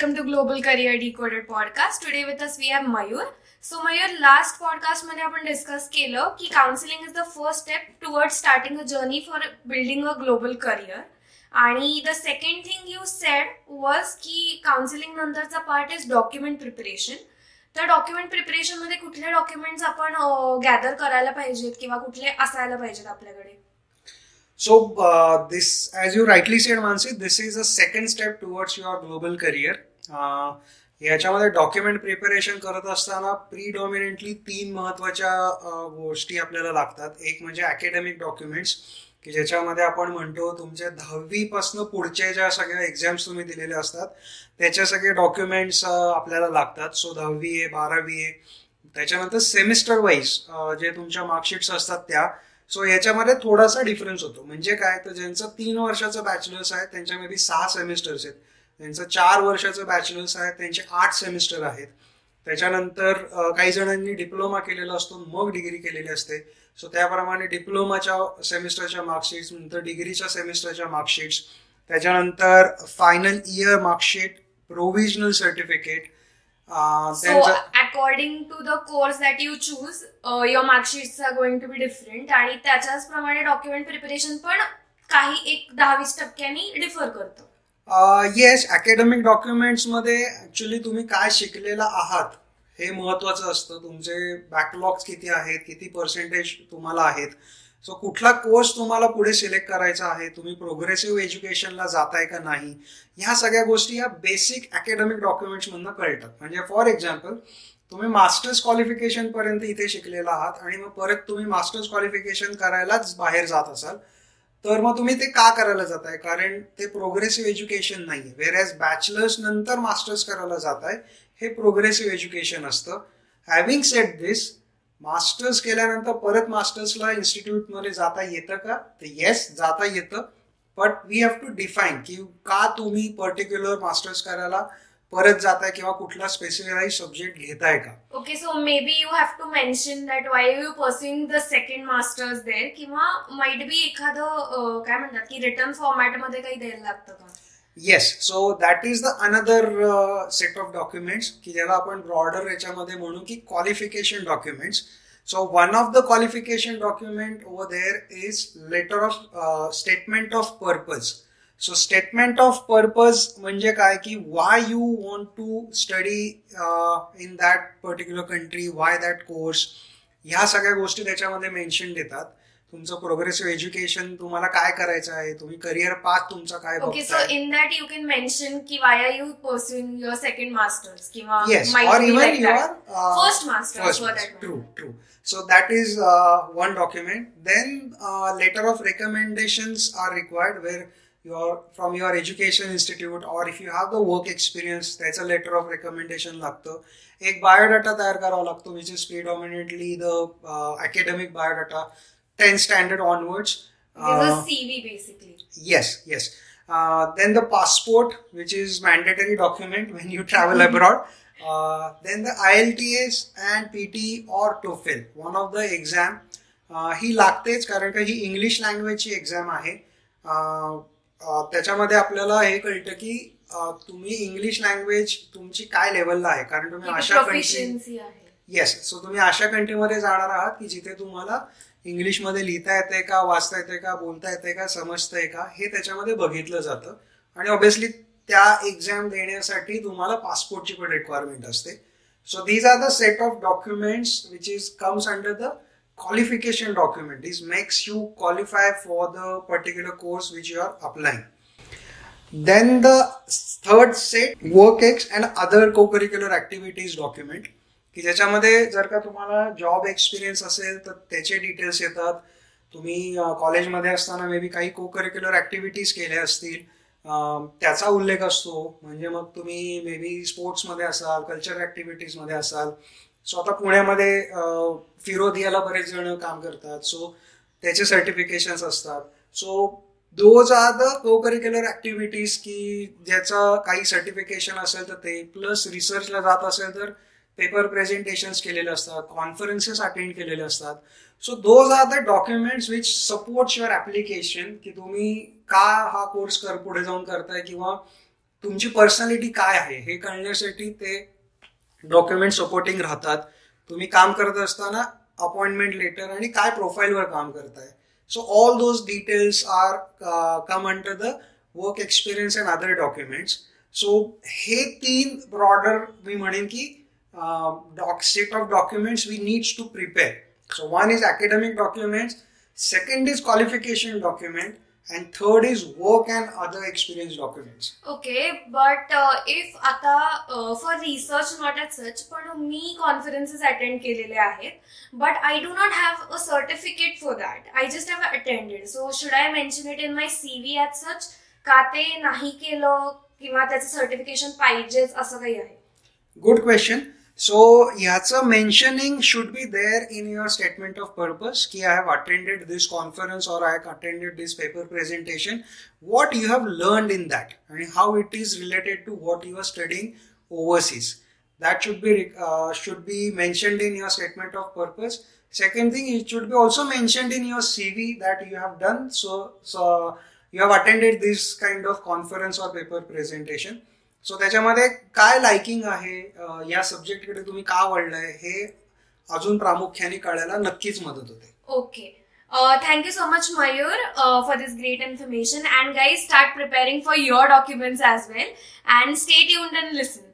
welcome to Global Career Decoded podcast. Today with us we have Mayur. So Mayur, last podcast मध्ये आपण discuss केलं की counselling is the first step toward starting a journey for building a global career आणि the second thing you said was की counselling नंतरचा part is document preparation तर document प्रिपरेशनमध्ये कुठले डॉक्युमेंट्स आपण गॅदर करायला पाहिजेत किंवा कुठले असायला पाहिजेत आपल्याकडे So uh, this, as you rightly said, Mansi, this is a second step towards your global career. याच्यामध्ये डॉक्युमेंट प्रिपरेशन करत असताना प्रीडॉमिनेंटली तीन महत्त्वाच्या गोष्टी आपल्याला लागतात. एक म्हणजे अकॅडमिक डॉक्युमेंट्स की ज्याच्यामध्ये आपण म्हणतो तुमच्या दहावीपासनं पुढच्या ज्या सगळ्या एक्झाम्स तुम्ही दिलेल्या असतात त्याच्या सगळे डॉक्युमेंट्स आपल्याला लागतात. सो दहावी आहे बारावी आहे. त्याच्यानंतर सेमिस्टर वाईज जे तुमच्या मार्कशीट्स असतात त्या. सो याच्यामध्ये थोडासा डिफरन्स होतो. म्हणजे काय? तर ज्यांचं तीन वर्षाचं बॅचलर्स आहे त्यांच्यामध्ये सहा सेमिस्टर्स आहेत. त्यांचं चार वर्षाचं बॅचलर्स आहे त्यांचे आठ सेमिस्टर आहेत. त्याच्यानंतर काही जणांनी डिप्लोमा केलेला असतो मग डिग्री केलेली असते. सो त्याप्रमाणे डिप्लोमाच्या सेमिस्टरच्या मार्कशीट्स नंतर डिग्रीच्या सेमिस्टरच्या मार्कशीट्स त्याच्यानंतर final year marksheet provisional certificate so according to the course that you choose your marksheets are going to be different आणि त्याच्याच प्रमाणे डॉक्युमेंट प्रिपरेशन पण काही एक दहावीस टक्क्यांनी डिफर करतं. येस अकॅडमिक डॉक्युमेंट्समध्ये ऍक्च्युली तुम्ही काय शिकलेला आहात हे महत्वाचं असतं. तुमचे बॅकलॉग्स किती आहेत किती पर्सेंटेज तुम्हाला आहेत. सो कुठला कोर्स तुम्हाला पुढे सिलेक्ट करायचा आहे तुम्ही प्रोग्रेसिव्ह एज्युकेशनला जाताय का नाही ह्या सगळ्या गोष्टी या बेसिक अकॅडमिक डॉक्युमेंट्समधनं कळतात. म्हणजे फॉर एक्झाम्पल तुम्ही मास्टर्स क्वालिफिकेशन पर्यंत इथे शिकलेला आहात आणि मग परत तुम्ही मास्टर्स क्वालिफिकेशन करायलाच बाहेर जात असाल तर मग तुम्ही ते का करायला जाताय? कारण ते प्रोग्रेसिव्ह एज्युकेशन नाही वेर एज बॅचलर्स नंतर मास्टर्स करायला जाताय हे प्रोग्रेसिव्ह एज्युकेशन असतं. हॅव्हिंग सेट दिस मास्टर्स केल्यानंतर परत मास्टर्सला इन्स्टिट्यूटमध्ये जाता येतं का? तर येस जाता येतं. But we have to define की का तुम्ही पर्टिक्युलर मास्टर्स करायला परत जाताय किंवा कुठला स्पेसिफाईड सब्जेक्ट घेताय का? Okay so maybe you have to mention that why you pursuing the second masters there किंवा माइट बी एखादं काय म्हणतात की रिटर्न फॉर्मॅटमध्ये काही द्यायला लागतं का? Yes so that is the another set of documents की ज्याला आपण ब्रॉडर याच्यामध्ये म्हणू की qualification documents so one of the qualification document over there is letter of statement of purpose so statement of purpose म्हणजे काय? की why you want to study in that particular country why that course ह्या सगळ्या गोष्टी त्याच्यामध्ये mention देतात. तुमचं progressive education तुम्हाला काय करायचं आहे? तुम्ही करिअर पाथ तुमचा काय okay so in that you can mention की why are you pursuing your second masters किंवा or even your first masters true true so that is one document. Then letter of recommendations are required where your from your education institute or if you have the work experience that's a letter of recommendation लागतं एक biodata तयार करावा लागतो which is predominantly the academic biodata 10th standard onwards uh, CV basically yes yes uh, then the passport which is mandatory document when you travel abroad uh, then the IELTS and PT or TOEFL one of the exam ही लागतेच कारण का ही English लँग्वेजची exam आहे त्याच्यामध्ये आपल्याला हे कळतं की तुम्ही इंग्लिश लँग्वेज तुमची काय लेवलला आहे? कारण तुम्ही अशा कंट्री येस सो तुम्ही अशा कंट्रीमध्ये जाणार आहात की जिथे तुम्हाला इंग्लिशमध्ये लिहिता येते का वाचता येते का बोलता येते का समजतंय का हे त्याच्यामध्ये बघितलं जातं. आणि ऑब्विसली त्या एक्झाम देण्यासाठी तुम्हाला पासपोर्टची पण रिक्वायरमेंट असते. So these are the set of documents which is comes under the qualification document. This makes you qualify for the particular course which you are applying. Then the third set, WorkX and other co-curricular activities document. की ज्याच्यामध्ये जर का तुम्हाला job experience असेल तर त्याचे details येतात तुम्ही कॉलेजमध्ये असताना मे बी काही को करिक्युलर ऍक्टिव्हिटीज केल्या असतील त्याचा उल्लेख असतो म्हणजे मग तुम्ही मे बी स्पोर्ट्समध्ये असाल कल्चरल ऍक्टिव्हिटीजमध्ये असाल सो आता पुण्यामध्ये फिरोधियाला बरेच जण काम करतात. सो त्याचे सर्टिफिकेशन असतात. So those are the co curricular activities की ज्याचं काही सर्टिफिकेशन असेल तर ते प्लस रिसर्चला जात असेल तर पेपर प्रेझेंटेशन्स केलेले असतात कॉन्फरन्सेस अटेंड केलेले असतात. So those are the documents which supports your application की तुम्ही का हा कोर्स कर पुढे जाऊन करताय किंवा तुमची पर्सनॅलिटी काय आहे हे कळण्यासाठी ते डॉक्युमेंट सपोर्टिंग राहतात. तुम्ही काम करत असताना अपॉइंटमेंट लेटर आणि काय प्रोफाईलवर काम करताय. So all those details are come under the work experience and other documents so हे तीन ब्रॉडर मी म्हणेन की set of documents we needs to prepare so one is academic documents second is qualification document and third is work and other experience documents okay but uh, if आता uh, for research not as such पण मी conferences attend केलेले आहेत but I do not have a certificate for that I just have attended so should I mention it in my CV as such का ते नाही केलं किंवा त्याचं certification पाहिजेच असं काही आहे good question So, yacha mentioning should be there in your statement of purpose. Ki I have attended this conference or I have attended this paper presentation. What you have learned in that and how it is related to what you are studying overseas. That should be uh, should be mentioned in your statement of purpose. Second thing, it should be also mentioned in your CV that you have done. So, so you have attended this kind of conference or paper presentation so त्याच्यामध्ये काय liking आहे? या सब्जेक्टकडे तुम्ही का वळलंय? हे अजून प्रामुख्याने कळायला नक्कीच मदत होते. Okay thank you so much Mayur for this great information and guys start preparing for your documents as well and stay tuned and listen